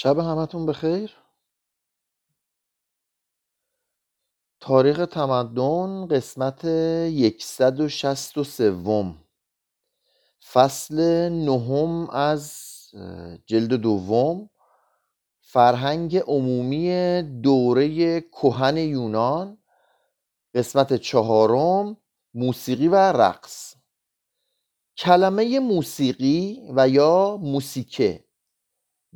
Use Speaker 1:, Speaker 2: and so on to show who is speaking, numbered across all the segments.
Speaker 1: شب همتون بخیر. تاریخ تمدن قسمت 163 فصل نهم از جلد دوم. فرهنگ عمومی دوره کهن یونان. قسمت چهارم موسیقی و رقص. کلمه موسیقی و یا موسیکه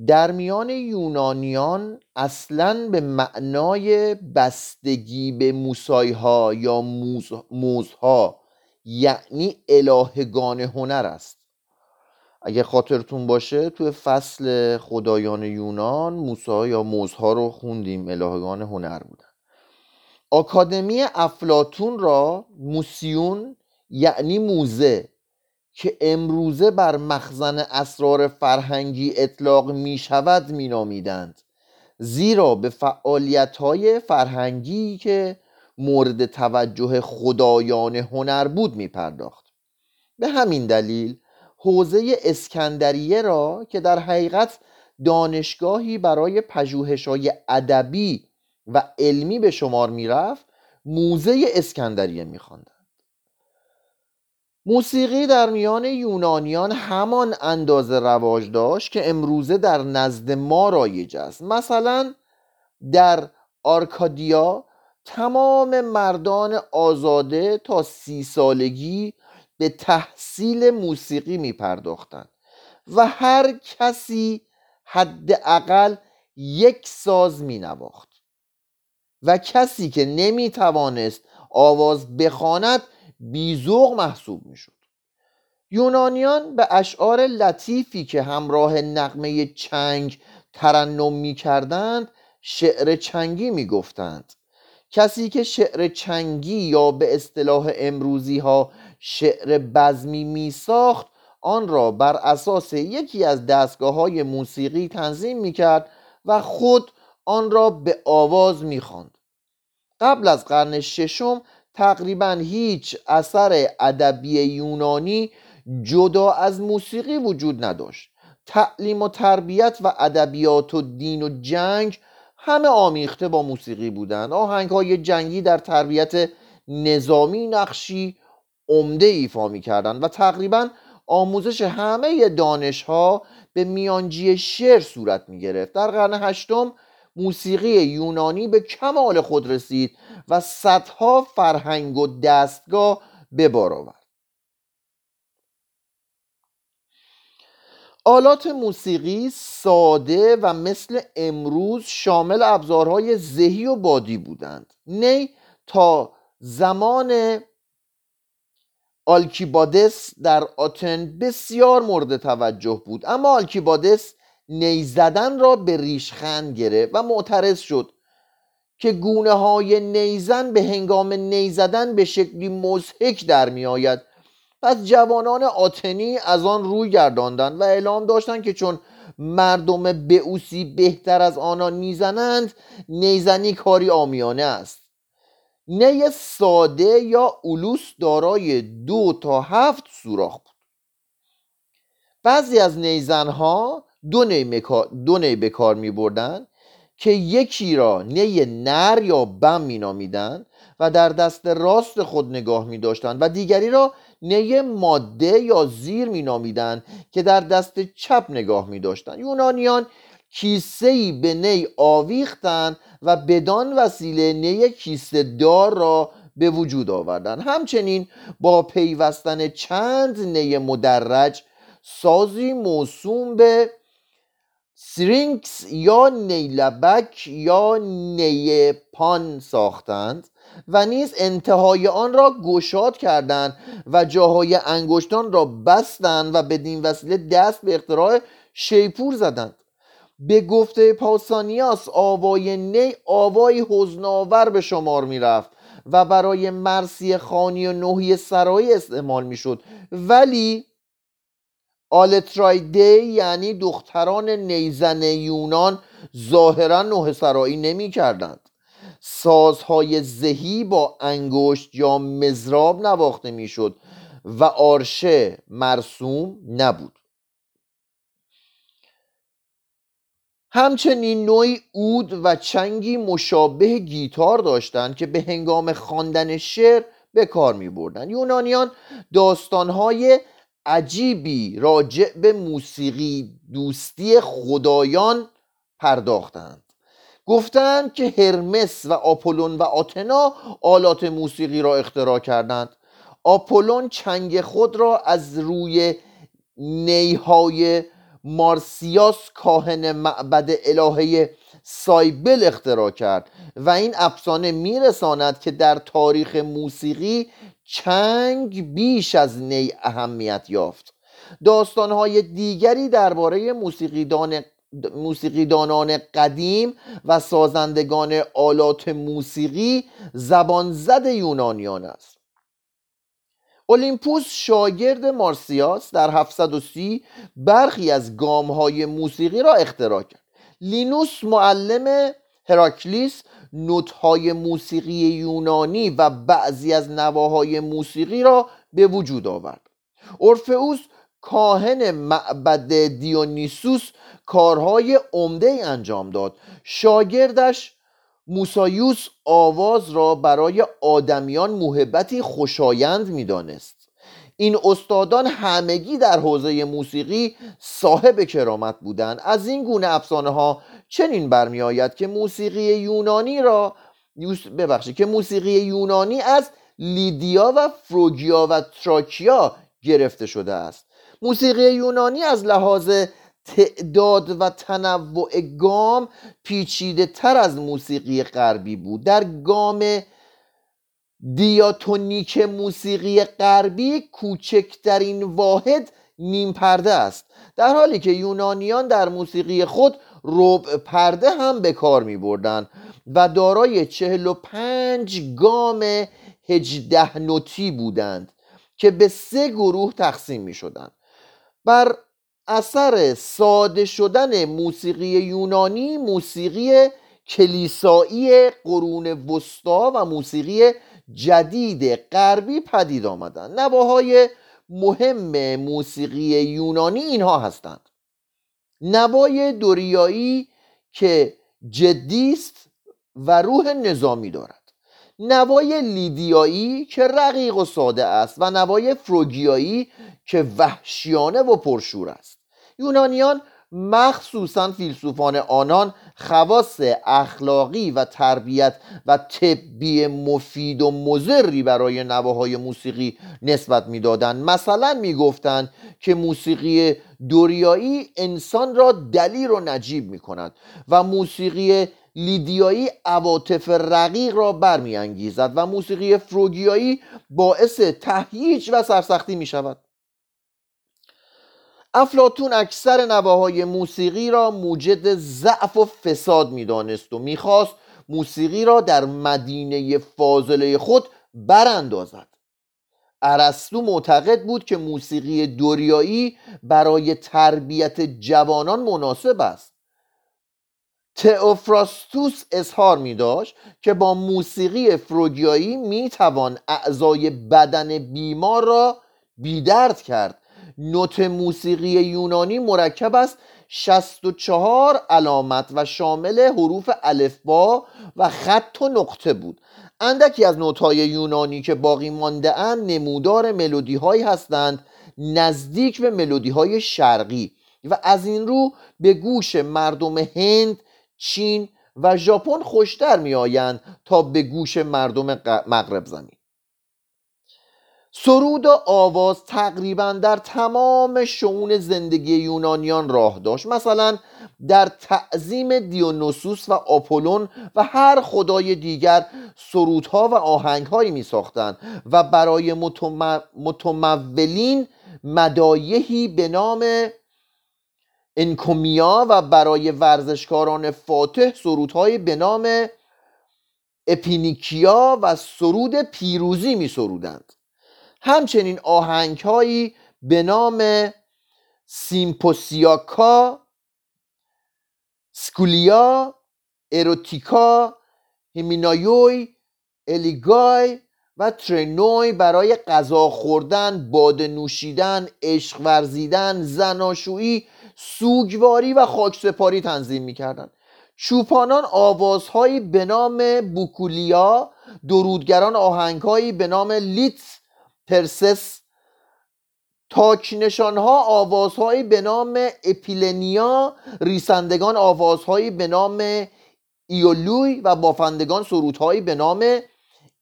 Speaker 1: در میان یونانیان اصلا به معنای بستگی به موسایها یا موز موزها یعنی الهگان هنر است. اگه خاطرتون باشه توی فصل خدایان یونان موسا یا موزها رو خوندیم الهگان هنر بودن. آکادمی افلاتون را موسیون یعنی موزه که امروزه بر مخزن اسرار فرهنگی اطلاق می شود می نامیدند زیرا به فعالیت های فرهنگی که مورد توجه خدایان هنر بود می پرداخت به همین دلیل حوزه اسکندریه را که در حقیقت دانشگاهی برای پژوهش های ادبی و علمی به شمار می‌رفت موزه اسکندریه می‌خواند. موسیقی در میان یونانیان همان اندازه رواج داشت که امروزه در نزد ما رایج است. مثلا در آرکادیا تمام مردان آزاده تا سی سالگی به تحصیل موسیقی می پرداختند و هر کسی حداقل یک ساز می نواخت و کسی که نمی توانست آواز بخواند بیزوق محسوب می‌شد یونانیان به اشعار لطیفی که همراه نقمه چنگ ترنم می کردند شعر چنگی می گفتند کسی که شعر چنگی یا به اصطلاح امروزی ها شعر بزمی می ساخت آن را بر اساس یکی از دستگاه های موسیقی تنظیم می کرد و خود آن را به آواز می خواند. قبل از قرن ششم تقریبا هیچ اثر ادبی یونانی جدا از موسیقی وجود نداشت. تعلیم و تربیت و ادبیات و دین و جنگ همه آمیخته با موسیقی بودند آهنگ های جنگی در تربیت نظامی نقشی عمده ایفا می کردند و تقریبا آموزش همه دانش ها به میانجی شعر صورت می گرفت در قرن هشتم موسیقی یونانی به کمال خود رسید و صدها فرهنگ و دستگاه به بار آورد. آلات موسیقی ساده و مثل امروز شامل ابزارهای ذهی و بادی بودند. نی تا زمان آلکیبادس در آتن بسیار مورد توجه بود اما آلکیبادس نیزدن را به ریشخند گرفت و معترض شد که گونه های نیزن به هنگام نیزدن به شکلی مزهک در می آید پس جوانان آتنی از آن روی گرداندند و اعلام داشتند که چون مردم بئوسی بهتر از آنان می‌زنند نیزنی کاری آمیانه است. نی ساده یا اولوس دارای دو تا هفت سوراخ بود. بعضی از نیزنها دو نی, دو به کار می بردن که یکی را نی نر یا بم می نامیدن و در دست راست خود نگاه می داشتند و دیگری را نی ماده یا زیر می نامیدن که در دست چپ نگاه می داشتند یونانیان کیسه به نی آویختند و بدان وسیله نی کیسه دار را به وجود آوردن. همچنین با پیوستن چند نی مدرج سازی موسوم به سرینکس یا نیلبک یا نیپان ساختند و نیز انتهای آن را گشاد کردند و جاهای انگشتان را بستند و بدین وسیله دست به اختراع شیپور زدند. به گفته پاسانیاس آوای نی آوای حزناور به شمار می‌رفت و برای مرسی خانی و نوحی سرایی استعمال می‌شد. ولی آلترایده یعنی دختران نیزن یونان ظاهرا نوه سرایی نمی کردند سازهای زهی با انگشت یا مزراب نواخته می‌شد و آرشه مرسوم نبود. همچنین نوعی اود و چنگی مشابه گیتار داشتند که به هنگام خواندن شعر به کار می بردن یونانیان داستانهای عجیبی راجع به موسیقی دوستی خدایان پرداختند. گفتند که هرمس و آپولون و آتنا آلات موسیقی را اختراع کردند. آپولون چنگ خود را از روی نیهای مارسیاس کاهن معبد الهه سایبل اختراع کرد و این افسانه میرساند که در تاریخ موسیقی چنگ بیش از نی اهمیت یافت. داستانهای دیگری درباره موسیقیدان موسیقیدانان قدیم و سازندگان آلات موسیقی زبان زد یونانیان است. اولیمپوس شاگرد مارسیاس در 730 برخی از گامهای موسیقی را اختراع کرد. لینوس معلم هراکلیس نوتهای موسیقی یونانی و بعضی از نواهای موسیقی را به وجود آورد. اورفئوس کاهن معبد دیونیسوس کارهای عمده انجام داد. شاگردش موسایوس آواز را برای آدمیان محبتی خوشایند می‌دانست. این استادان همگی در حوزه موسیقی صاحب کرامت بودند. از این گونه افسانه ها چنین برمی آید که موسیقی یونانی را ببخشید که موسیقی یونانی از لیدیا و فروگیا و تراکیا گرفته شده است. موسیقی یونانی از لحاظ تعداد و تنوع گام پیچیده تر از موسیقی غربی بود. در گام دیاتونیک موسیقی غربی کوچکترین واحد نیم پرده است. در حالی که یونانیان در موسیقی خود ربع پرده هم به کار می بردن و دارای چهل و پنج گام هجده نوتی بودند که به سه گروه تقسیم می شدند بر اثر ساده شدن موسیقی یونانی موسیقی کلیسایی قرون وسطا و موسیقی جدید غربی پدید آمدند نواهای مهم موسیقی یونانی اینها هستند. نوای دوریایی که جدی است و روح نظامی دارد. نوای لیدیایی که رقیق و ساده است و نوای فروگیایی که وحشیانه و پرشور است. یونانیان مخصوصا فیلسوفان آنان خواص اخلاقی و تربیت و طبی مفید و مزری برای نواهای موسیقی نسبت می‌دادند. مثلا می‌گفتند که موسیقی دوریایی انسان را دلیر و نجیب می کند و موسیقی لیدیایی عواطف رقیق را برمیانگیزد و موسیقی فروگیایی باعث تهییج و سرسختی می شود افلاتون اکثر نواهای موسیقی را موجد ضعف و فساد می‌دانست و می‌خواست موسیقی را در مدینه فاضله خود براندازد. ارسطو معتقد بود که موسیقی دوریایی برای تربیت جوانان مناسب است. تئوفراستوس اظهار می داشت که با موسیقی فروگیایی می توان اعضای بدن بیمار را بیدرد کرد نوت موسیقی یونانی مرکب است 64 علامت و شامل حروف الفبا و خط و نقطه بود. اندکی از نوتهای یونانی که باقی مانده اند نمودار ملودی هایی هستند نزدیک به ملودی های شرقی و از این رو به گوش مردم هند، چین و ژاپن خوشتر می آیند تا به گوش مردم مغرب زمین. سرود و آواز تقریبا در تمام شعون زندگی یونانیان راه داشت. مثلا در تعظیم دیونوسوس و آپولون و هر خدای دیگر سرودها و آهنگهایی می ساختند و برای متمولین مدایحی به نام انکومیا و برای ورزشکاران فاتح سرودهای به نام اپینیکیا و سرود پیروزی می سرودند همچنین آهنگهایی به نام سیمپوسیاکا سکولیا اروتیکا هیمینایوی الیگای و ترنوی برای غذا خوردن، باده نوشیدن، عشق ورزیدن، زناشویی، سوگواری و خاکسپاری تنظیم می‌کردند چوپانان آوازهایی به نام بوکولیا درودگران آهنگهایی به نام لیت پرسس تاکنشانها آوازهایی به نام اپیلنیا ریسندگان آوازهایی به نام ایولوی و بافندگان سرودهایی به نام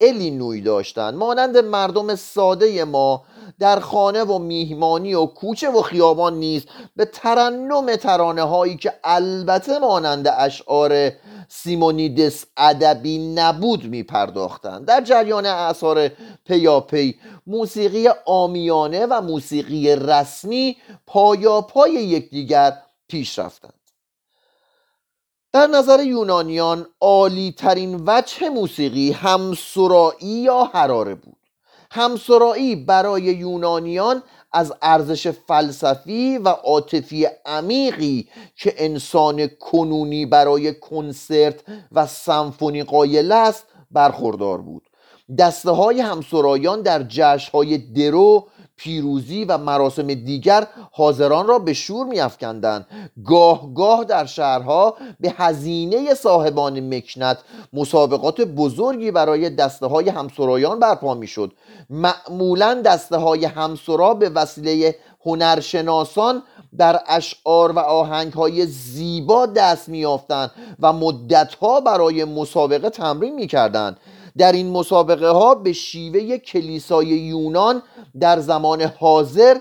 Speaker 1: الینوی داشتند. مانند مردم ساده ما در خانه و میهمانی و کوچه و خیابان نیست. به ترنم ترانه هایی که البته مانند اشعار سیمونیدس ادبی نبود می پرداختند در جریان اعثار پیاپی موسیقی آمیانه و موسیقی رسمی پایاپای یکدیگر پیش رفتند. در نظر یونانیان عالی ترین وجه موسیقی همسرایی یا حراره بود. همسرایی برای یونانیان از ارزش فلسفی و عاطفی عمیقی که انسان کنونی برای کنسرت و سمفونی قایل است برخوردار بود. دسته های همسرایان در جشن های درو پیروزی و مراسم دیگر حاضران را به شور میافکندند. گاه گاه در شهرها به هزینه صاحبان مکنت مسابقات بزرگی برای دسته های همسرایان برپا می‌شد. معمولا دسته های همسرا به وسیله هنرشناسان در اشعار و آهنگ های زیبا دست میافتند و مدتها برای مسابقه تمرین می‌کردند. در این مسابقه ها به شیوه کلیسای یونان در زمان حاضر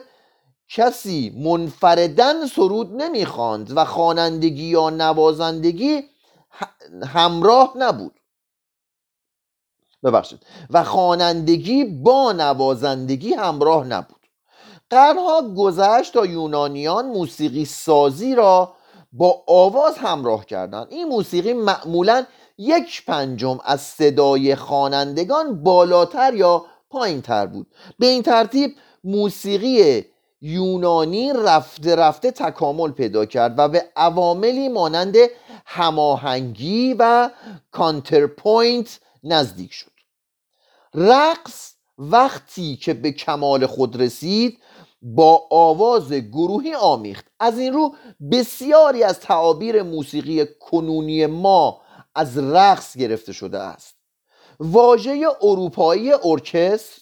Speaker 1: کسی منفردن سرود نمی‌خواند و خوانندگی یا نوازندگی همراه نبود. ببخشید. و خوانندگی با نوازندگی همراه نبود. قرنها گذشت تا یونانیان موسیقی سازی را با آواز همراه کردند این موسیقی معمولا یک پنجم از صدای خوانندگان بالاتر یا پایین تر بود. به این ترتیب موسیقی یونانی رفته رفته تکامل پیدا کرد و به عواملی مانند هماهنگی و کانترپوینت نزدیک شد. رقص وقتی که به کمال خود رسید با آواز گروهی آمیخت. از این رو بسیاری از تعابیر موسیقی کنونی ما از رقص گرفته شده است. واژه اروپایی ارکستر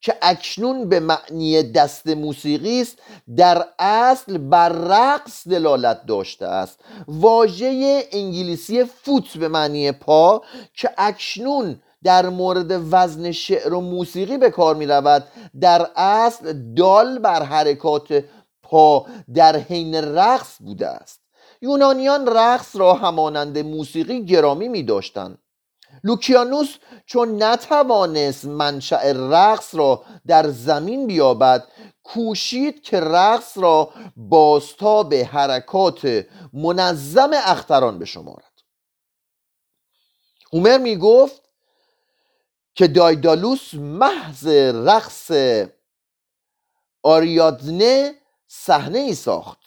Speaker 1: که اکنون به معنی دست موسیقی است در اصل بر رقص دلالت داشته است. واژه انگلیسی فوت به معنی پا که اکنون در مورد وزن شعر و موسیقی به کار می رود در اصل دال بر حرکات پا در حین رقص بوده است. یونانیان رقص را همانند موسیقی گرامی می داشتند لوکیانوس چون نتوانست منشأ رقص را در زمین بیابد کوشید که رقص را بازتاب حرکات منظم اختران بشمارد. هومر می گفت که دایدالوس محض رقص آریادنه صحنه ای ساخت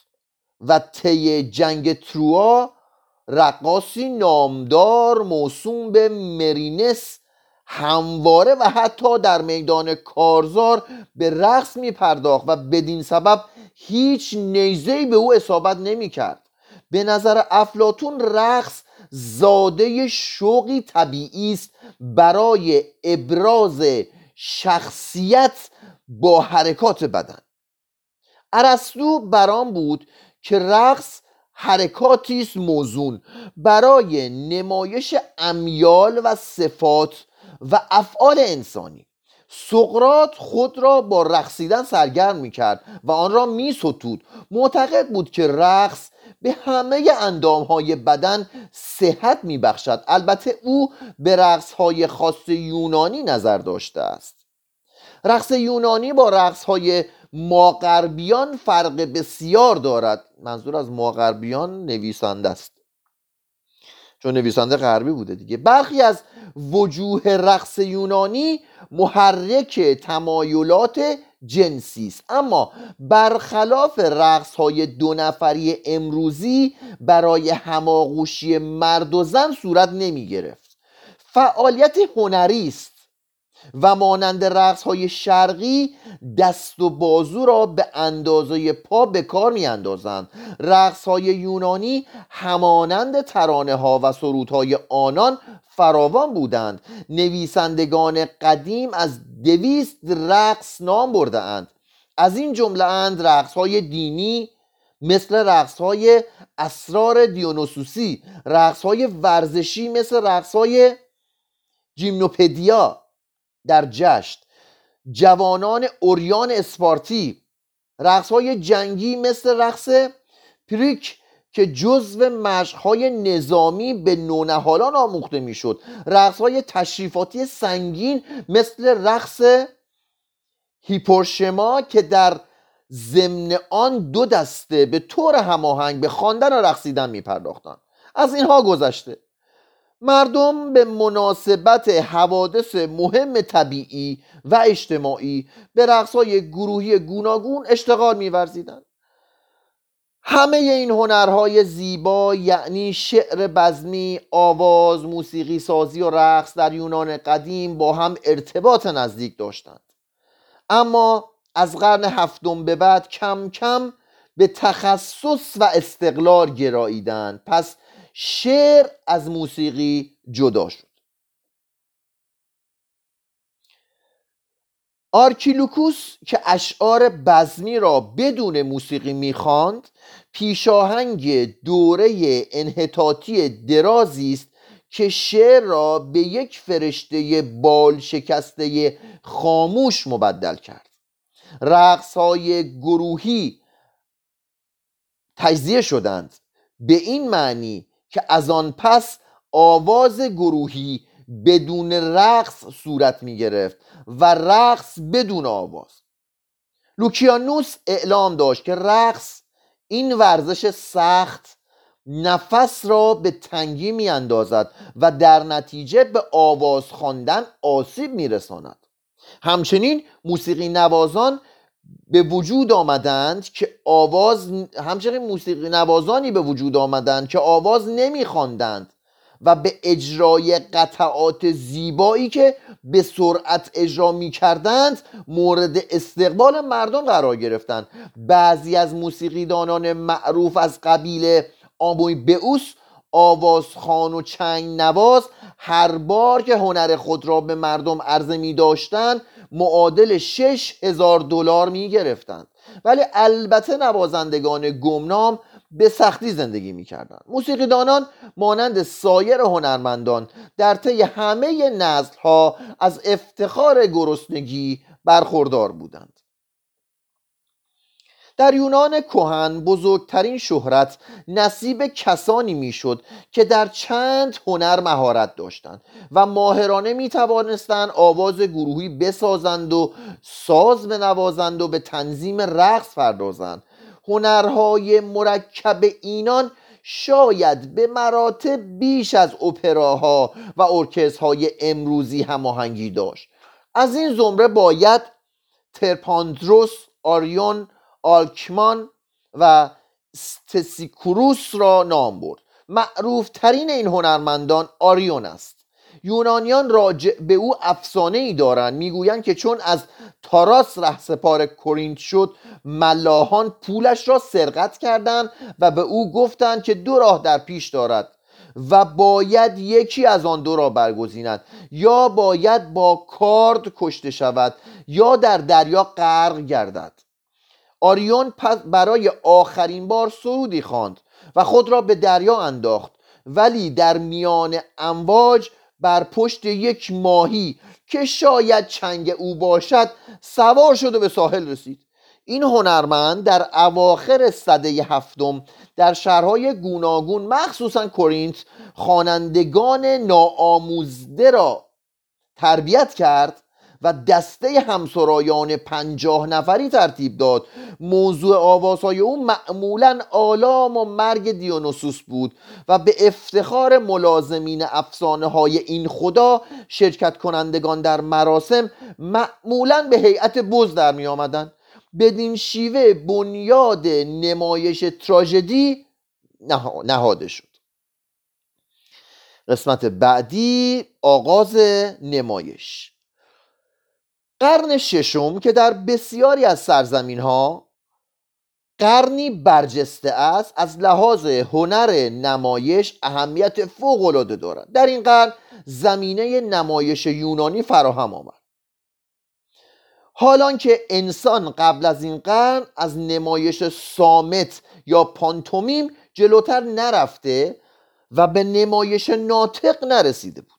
Speaker 1: و طی جنگ تروا رقاصی نامدار موسوم به مرینس همواره و حتی در میدان کارزار به رقص می پرداخت و بدین سبب هیچ نیزهی به او اصابت نمی کرد به نظر افلاتون رقص زاده شوقی طبیعی است برای ابراز شخصیت با حرکات بدن. ارسطو برام بود که رقص حرکاتی است موزون برای نمایش امیال و صفات و افعال انسانی. سقرات خود را با رقصیدن سرگرم می کرد و آن را می ستود معتقد بود که رقص به همه اندام های بدن صحت می بخشد البته او به رقص های خاص یونانی نظر داشته است. رقص یونانی با رقص های ماغربیان فرق بسیار دارد. منظور از ماغربیان نویسنده است. چون نویسنده غربی بوده دیگه. برخی از وجوه رقص یونانی محرک تمایلات جنسی است. اما برخلاف رقص های دو نفری امروزی برای هماغوشی مرد و زن صورت نمی گرفت فعالیت هنری است. و مانند رقص های شرقی دست و بازو را به اندازه پا به کار می اندازند رقص های یونانی همانند ترانه ها و های آنان فراوان بودند. نویسندگان قدیم از دویست رقص نام برده اند از این جمله اند رقص های دینی مثل رقص های اسرار دیونوسوسی رقص های ورزشی مثل رقص های جیمنوپدیا در جشن. جوانان اوریان اسپارتی رقص های جنگی مثل رقص پریک که جزو مشقهای نظامی به نونهالان آموخته می‌شد. رقص های تشریفاتی سنگین مثل رقص هیپورشما که در ضمن آن دو دسته به طور هماهنگ به خواندن و رقصیدن میپرداختند. از اینها گذشته. مردم به مناسبت حوادث مهم طبیعی و اجتماعی به رقصهای گروهی گوناگون اشتغال میورزیدند. همه این هنرهای زیبا یعنی شعر بزمی، آواز، موسیقی سازی و رقص در یونان قدیم با هم ارتباط نزدیک داشتند. اما از قرن هفتم به بعد کم کم به تخصص و استقلال گراییدند. پس شعر از موسیقی جدا شد. آرکیلوکوس که اشعار بزمی را بدون موسیقی می‌خواند پیشاهنگ دوره انحطاطی درازی است که شعر را به یک فرشته بال شکسته خاموش مبدل کرد. رقص های گروهی تجزیه شدند. به این معنی که از آن پس آواز گروهی بدون رقص صورت می گرفت و رقص بدون آواز. لوکیانوس اعلام داشت که رقص این ورزش سخت نفس را به تنگی می اندازد و در نتیجه به آواز خواندن آسیب می رساند همچنین موسیقی نوازان به وجود آمدند که آواز همچنین موسیقی نوازانی به وجود آمدند که آواز نمیخواندند و به اجرای قطعات زیبایی که به سرعت اجرا می کردند مورد استقبال مردم قرار گرفتند. بعضی از موسیقیدانان معروف از قبیل آموی بئوس آوازخان و چنگ نواز هر بار که هنر خود را به مردم عرضه می داشتند معادل شش هزار دلار می گرفتند ولی البته نوازندگان گمنام به سختی زندگی می کردند موسیقیدانان مانند سایر هنرمندان در طی همه نسل ها از افتخار گرسنگی برخوردار بودند. در یونان کهن بزرگترین شهرت نصیب کسانی می‌شد که در چند هنر مهارت داشتند و ماهرانه می توانستند آواز گروهی بسازند و ساز بنوازند و به تنظیم رقص پردازند. هنرهای مرکب اینان شاید به مراتب بیش از اپراها و ارکسترهای امروزی هماهنگی داشت. از این زمره باید ترپاندروس آریون آلکمان و ستسیکوروس را نام برد. معروف ترین این هنرمندان آریون است. یونانیان راجع به او افسانه ای دارند. می‌گویند که چون از تاراس رهسپار کورینت شد ملاحان پولش را سرقت کردند و به او گفتند که دو راه در پیش دارد و باید یکی از آن دو را برگزیند. یا باید با کارد کشته شود یا در دریا غرق گردد. آریون پس برای آخرین بار سرودی خواند و خود را به دریا انداخت. ولی در میان امواج بر پشت یک ماهی که شاید چنگ او باشد سوار شد و به ساحل رسید. این هنرمند در اواخر صده هفتم در شهرهای گوناگون مخصوصا کورینت خوانندگان ناآموزده را تربیت کرد و دسته همسرایان پنجاه نفری ترتیب داد. موضوع آوازهای او معمولا آلام و مرگ دیونوسوس بود و به افتخار ملازمین افسانه های این خدا شرکت کنندگان در مراسم معمولا به هیئت بز در می آمدن. بدین شیوه بنیاد نمایش تراژدی نهاده شد. قسمت بعدی آغاز نمایش. قرن ششم که در بسیاری از سرزمین ها قرنی برجسته است از لحاظ هنر نمایش اهمیت فوق العاده دارد. در این قرن زمینه نمایش یونانی فراهم آمد. حالان که انسان قبل از این قرن از نمایش سامت یا پانتومیم جلوتر نرفته و به نمایش ناطق نرسیده بود.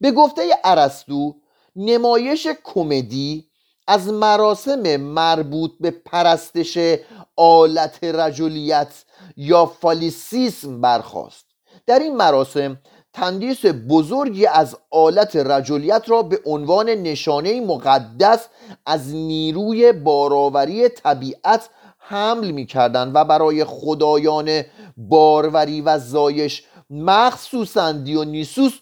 Speaker 1: به گفته ارسطو نمایش کمدی از مراسم مربوط به پرستش آلت رجولیت یا فالیسیسم برخواست در این مراسم تندیس بزرگی از آلت رجولیت را به عنوان نشانه مقدس از نیروی باراوری طبیعت حمل می کردن و برای خدایان باروری و زایش مخصوصا دیونیسوس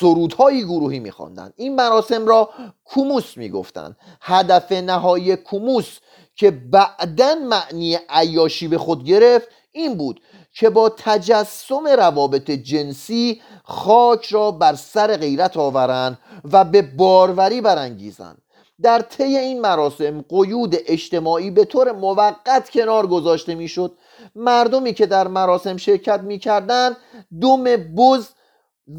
Speaker 1: سرودهایی گروهی میخواندند. این مراسم را کوموس می‌گفتند. هدف نهایی کوموس که بعدا معنی عیاشی به خود گرفت این بود که با تجسم روابط جنسی خاک را بر سر غیرت آورند و به باروری برانگیزند. در طی این مراسم قیود اجتماعی به طور موقت کنار گذاشته می‌شد. مردمی که در مراسم شرکت می‌کردند دم بز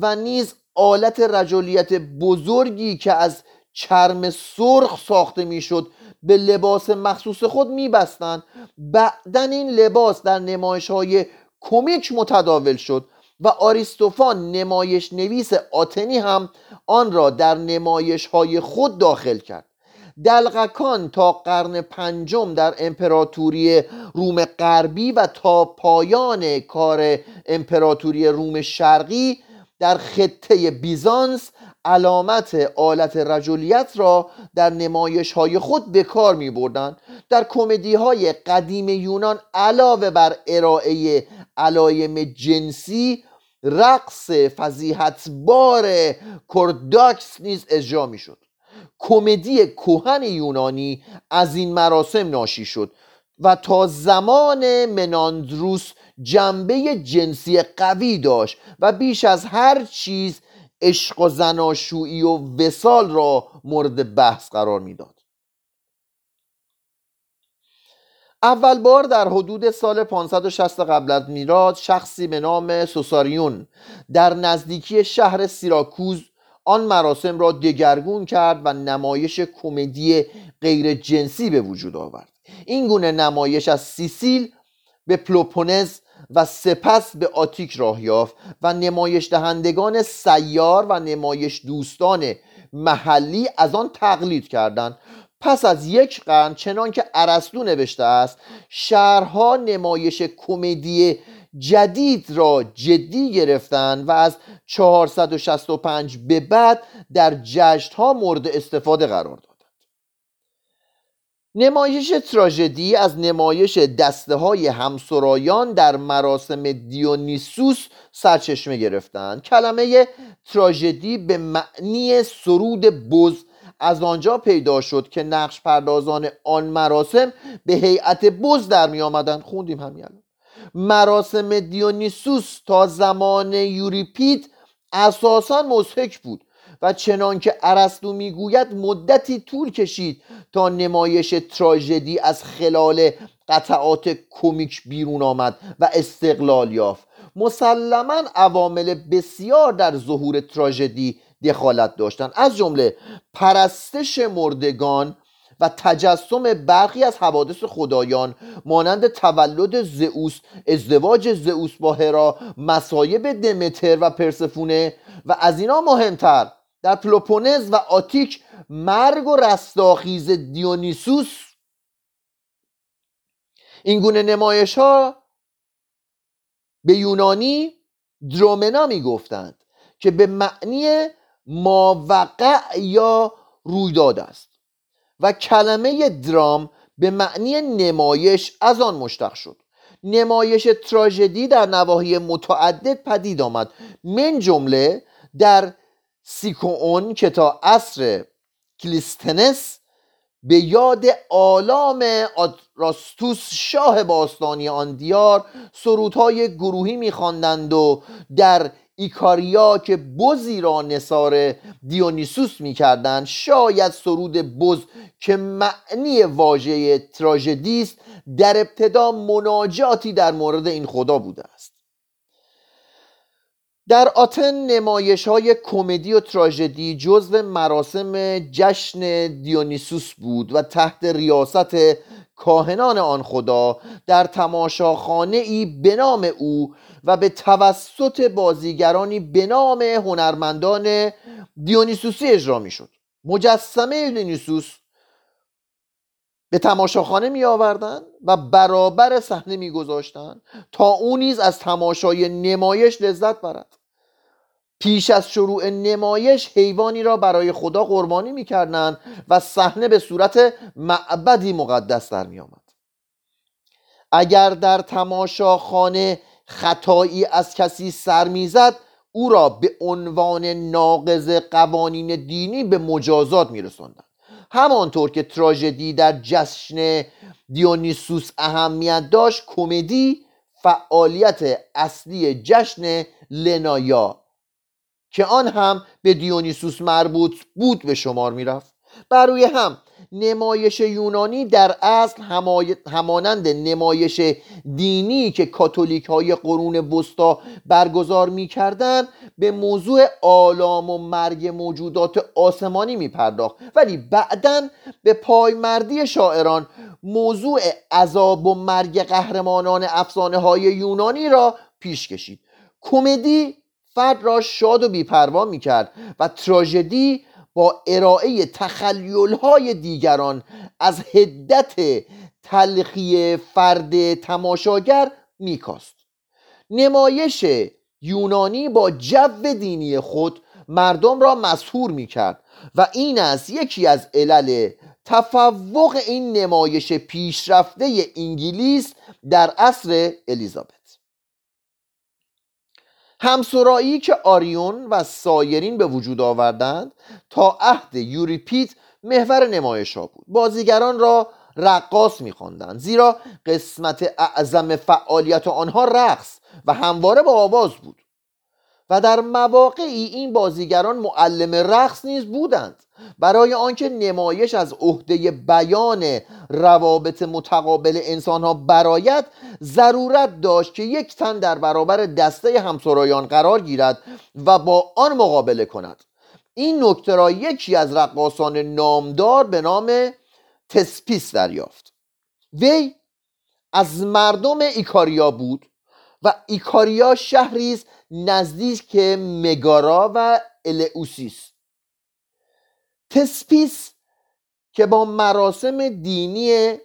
Speaker 1: و نیز آلت رجالیت بزرگی که از چرم سرخ ساخته می‌شد به لباس مخصوص خود میبستند. بعدا این لباس در نمایش های کمیک متداول شد و آریستوفان نمایش نویس آتنی هم آن را در نمایش های خود داخل کرد. دلغکان تا قرن پنجم در امپراتوری روم غربی و تا پایان کار امپراتوری روم شرقی در خطه بیزانس علامت آلت رجولیت را در نمایش های خود به کار می بردن. در کمدی های قدیم یونان علاوه بر ارائه علایم جنسی رقص فضیحتبار کرداکس نیز اجرا می شد کمدی کوهن یونانی از این مراسم ناشی شد و تا زمان مناندروس جنبه جنسی قوی داشت و بیش از هر چیز عشق و زناشویی و وسال را مورد بحث قرار می‌داد. اول بار در حدود سال 560 قبل از میلاد شخصی به نام سوساریون در نزدیکی شهر سیراکوز آن مراسم را دگرگون کرد و نمایش کمدی غیر جنسی به وجود آورد. این گونه نمایش از سیسیل به پلوپونز و سپس به آتیک راه یافت و نمایش دهندگان سیار و نمایش دوستان محلی از آن تقلید کردند. پس از یک قرن چنان که ارسطو نوشته است شهرها نمایش کمدی جدید را جدی گرفتند و از 465 به بعد در جشن ها مورد استفاده قرار داد. نمایش تراژدی از نمایش دسته های همسرایان در مراسم دیونیسوس سرچشمه گرفتند کلمه تراژدی به معنی سرود بز از آنجا پیدا شد که نقش پردازان آن مراسم به هیئت بز در می آمدن. خوندیم همین مراسم دیونیسوس تا زمان یوریپید اساسا مزهک بود. و چنان که ارسطو می‌گوید مدتی طول کشید تا نمایش تراژدی از خلال قطعات کمیک بیرون آمد و استقلال یافت. مسلما عوامل بسیار در ظهور تراژدی دخالت داشتند. از جمله پرستش مردگان و تجسم برخی از حوادث خدایان مانند تولد زئوس ازدواج زئوس با هرا مصایب دمتر و پرسفونه و از اینا مهمتر در پلوپونز و آتیک مرگ و رستاخیز دیونیسوس. این گونه نمایش ها به یونانی درومنا می گفتند که به معنی ماوقع یا رویداد است و کلمه درام به معنی نمایش از آن مشتق شد. نمایش تراژدی در نواحی متعدد پدید آمد. من جمله در سیکوون که تا عصر کلیستنس به یاد آلام آدراستوس شاه باستانی آن دیار سرودهای گروهی میخواندند و در ایکاریا که بزی را نصار دیونیسوس می‌کردند شاید سرود بز که معنی واژه تراژدی است در ابتدا مناجاتی در مورد این خدا بوده است. در آتن نمایش های کمدی و تراژدی جزو مراسم جشن دیونیسوس بود و تحت ریاست کاهنان آن خدا در تماشاخانه ای به نام او و به توسط بازیگرانی به نام هنرمندان دیونیسوسی اجرا می شد مجسمه دیونیسوس به تماشاخانه می آوردن و برابر صحنه می گذاشتن تا او نیز از تماشای نمایش لذت برد. پیش از شروع نمایش حیوانی را برای خدا قربانی می‌کردند و صحنه به صورت معبدی مقدس در می آمد. اگر در تماشاخانه خطایی از کسی سر می‌زد او را به عنوان ناقض قوانین دینی به مجازات میرساندند همانطور که تراژدی در جشن دیونیسوس اهمیت داشت کمدی فعالیت اصلی جشن لنایا که آن هم به دیونیسوس مربوط بود به شمار می‌رفت. بروی هم نمایش یونانی در اصل همانند نمایش دینی که کاتولیک های قرون وسطا برگزار می‌کردند به موضوع آلام و مرگ موجودات آسمانی می پرداخت ولی بعدا به پایمردی شاعران موضوع عذاب و مرگ قهرمانان افسانه های یونانی را پیش کشید. کمدی فرد را شاد و بیپروا می‌کرد و تراژدی با ارائه تخلیل های دیگران از هدت تلخی فرد تماشاگر میکاست. نمایش یونانی با جو دینی خود مردم را مسهور می‌کرد و این از یکی از علل تفوق این نمایش پیشرفته انگلیس در عصر الیزابت. همسرایی که آریون و سایرین به وجود آوردند تا عهد یوریپید محور نمایش ها بود. بازیگران را رقاص میخواندند زیرا قسمت اعظم فعالیت آنها رقص و همواره با آواز بود. و در مواقعی این بازیگران معلم رقص نیز بودند. برای آنکه نمایش از عهده بیان روابط متقابل انسانها برایت ضرورت داشت که یک تن در برابر دسته همسرایان قرار گیرد و با آن مقابله کند. این نکته را یکی از رقاصان نامدار به نام تسپیس دریافت. وی از مردم ایکاریا بود و ایکاریا شهری نزدیک مگارا و الئوسیس تسپیس که با مراسم دینی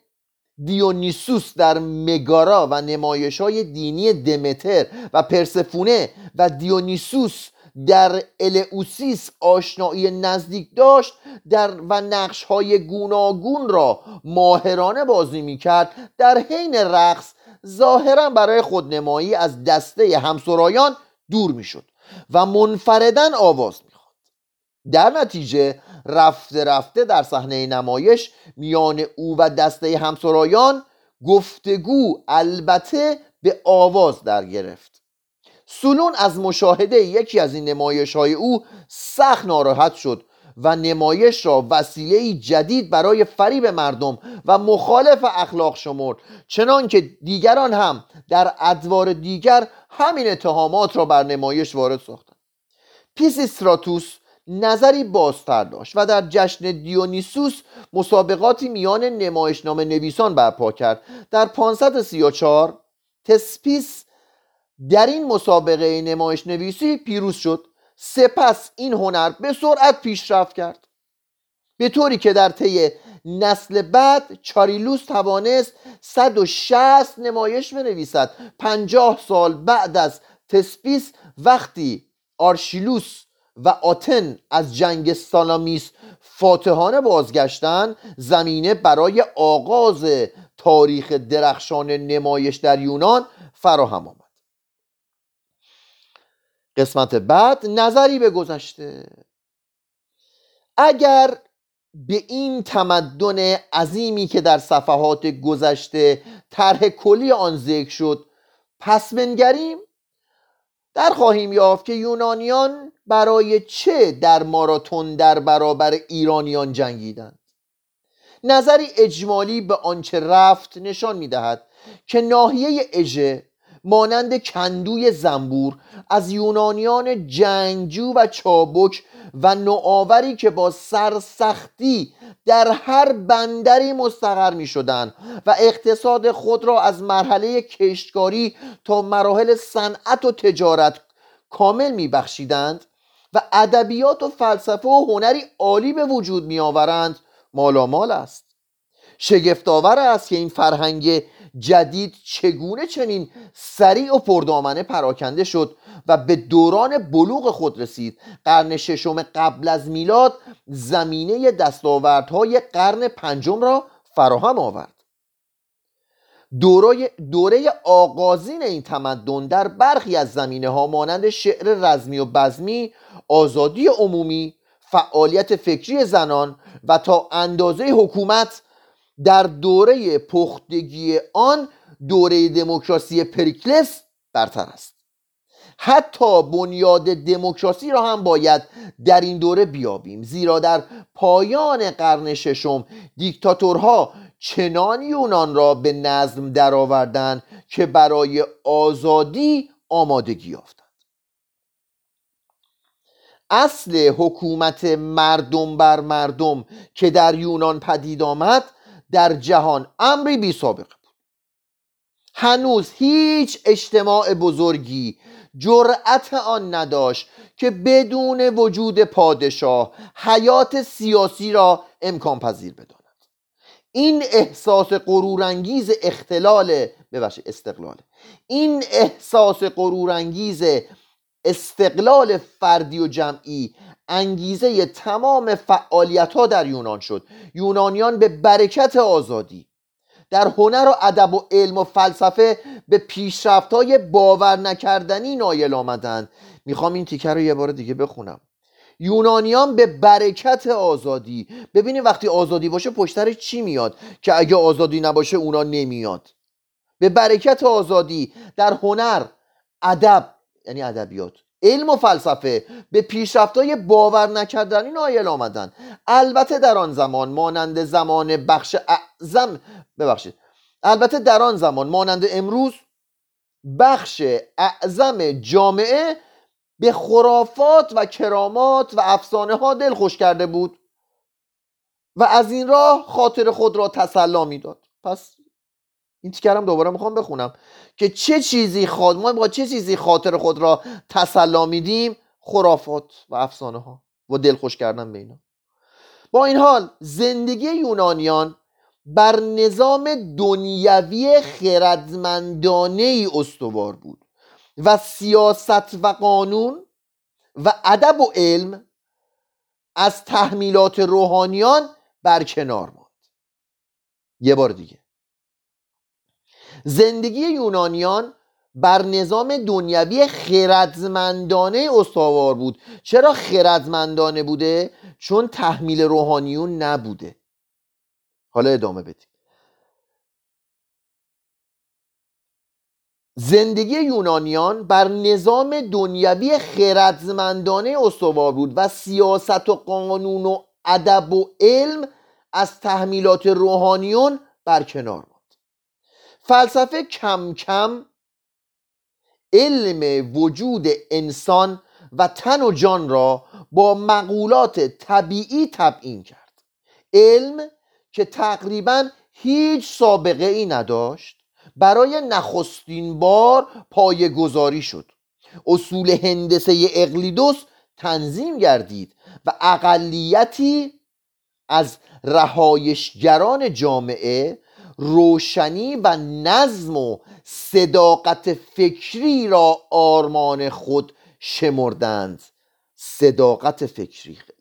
Speaker 1: دیونیسوس در مگارا و نمایش های دینی دمتر و پرسفونه و دیونیسوس در الئوسیس آشنایی نزدیک داشت در و نقش های گوناگون را ماهرانه بازی می کرد در حین رقص ظاهرا برای خودنمایی از دسته همسرایان دور می شد و منفردن آواز می در نتیجه رفته رفته در صحنه نمایش میان او و دسته همسرایان گفتگو البته به آواز در گرفت. سلون از مشاهده یکی از این نمایش های او سخت ناراحت شد و نمایش را وسیله جدید برای فریب مردم و مخالف اخلاق شمرد. چنان که دیگران هم در ادوار دیگر همین اتهامات را بر نمایش وارد ساختند. پیسیستراتوس نظری بازتر داشت و در جشن دیونیسوس مسابقاتی میان نمایشنامه نویسان برپا کرد. در 534 تسپیس در این مسابقه نمایش نویسی پیروز شد. سپس این هنر به سرعت پیشرفت کرد. به طوری که در طی نسل بعد چاریلوس توانست 160 نمایش بنویسد. 50 سال بعد از تسپیس وقتی آرشیلوس و آتن از جنگ سالامیس فاتحانه بازگشتن زمینه برای آغاز تاریخ درخشان نمایش در یونان فراهم آمد. قسمت بعد نظری به گذشته. اگر به این تمدن عظیمی که در صفحات گذشته طرح کلی آن ذکر شد پس بنگریم در خواهیم یافت که یونانیان برای چه در ماراتون در برابر ایرانیان جنگیدند. نظری اجمالی به آنچه رفت نشان می‌دهد که ناحیه اژه مانند کندوی زنبور از یونانیان جنگجو و چابک و نوآوری که با سرسختی در هر بندری مستقر می شدن و اقتصاد خود را از مرحله کشتکاری تا مراحل صنعت و تجارت کامل می بخشیدند و ادبیات و فلسفه و هنری عالی به وجود می آورند مالامال است. شگفتآور است که این فرهنگ جدید چگونه چنین سریع و پردامنه پراکنده شد و به دوران بلوغ خود رسید؟ قرن ششم قبل از میلاد زمینه دستاوردهای قرن پنجم را فراهم آورد. دوره, آغازین این تمدن در برخی از زمینه ها مانند شعر رزمی و بزمی آزادی عمومی فعالیت فکری زنان و تا اندازه حکومت در دوره پختگی آن دوره دموکراسی پریکلس برتر است. حتی بنیاد دموکراسی را هم باید در این دوره بیابیم زیرا در پایان قرن ششم دیکتاتورها چنان یونان را به نظم درآوردند که برای آزادی آمادگی یافتند. اصل حکومت مردم بر مردم که در یونان پدید آمد در جهان امری بی سابقه بود. هنوز هیچ اجتماع بزرگی جرأت آن نداشت که بدون وجود پادشاه حیات سیاسی را امکان پذیر بداند. این احساس غرورانگیز اختلال ببخشید استقلال. این احساس غرورانگیز استقلال فردی و جمعی انگیزه تمام فعالیت ها در یونان شد. یونانیان به برکت آزادی. در هنر و ادب و علم و فلسفه به پیشرفت های باور نکردنی نایل آمدند. می‌خوام این تیکه رو یه بار دیگه بخونم. یونانیان به برکت آزادی. ببینید وقتی آزادی باشه پشتر چی میاد؟ که اگه آزادی نباشه اونا نمیاد. به برکت آزادی در هنر ادب یعنی ادبیات. علم و فلسفه به پیشرفتهای باور نکردنی نایل آمدن. البته در آن زمان مانند زمان بخش اعظم ببخشید. البته در آن زمان مانند امروز بخش اعظم جامعه به خرافات و کرامات و افسانه ها دل خوش کرده بود و از این راه خاطر خود را تسلا می‌داد. پس این تیکرم دوباره می‌خوام بخونم. که چه چیزی خود ما با چه چیزی خاطر خود را تسلا میدیم؟ خرافات و افسانه ها و دلخوش کردن به اینا. با این حال زندگی یونانیان بر نظام دنیوی خردمندانه ای استوار بود و سیاست و قانون و ادب و علم از تحمیلات روحانیان برکنار ماند. یه بار دیگه. زندگی یونانیان بر نظام دنیوی خردمندانه استوار بود. چرا خردمندانه بوده؟ چون تحمیل روحانیون نبوده. حالا ادامه بدیم. زندگی یونانیان بر نظام دنیوی خردمندانه استوار بود و سیاست و قانون و ادب و علم از تحمیلات روحانیون برکنار فلسفه کم کم علم وجود انسان و تن و جان را با مقولات طبیعی تبیین کرد. علم که تقریبا هیچ سابقه ای نداشت برای نخستین بار پای گذاری شد. اصول هندسه اقلیدوس تنظیم گردید و اقلیتی از رهایشگران جامعه روشنی و نظم و صداقت فکری را آرمان خود شمردند. صداقت فکری خیلی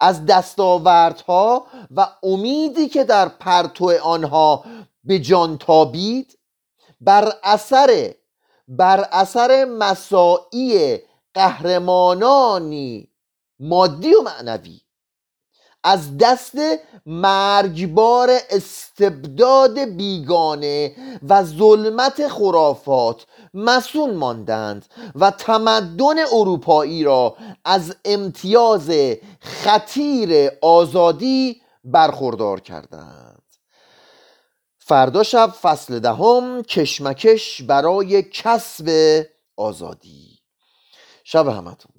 Speaker 1: از دستاوردها و امیدی که در پرتو آنها به جان تابید بر اثر بر اثر مساعی قهرمانانی مادی و معنوی از دست مرگبار استبداد بیگانه و ظلمت خرافات مسون ماندند و تمدن اروپایی را از امتیاز خطیر آزادی برخوردار کردند. فردا شب فصل دهم کشمکش برای کسب آزادی. شب همتون.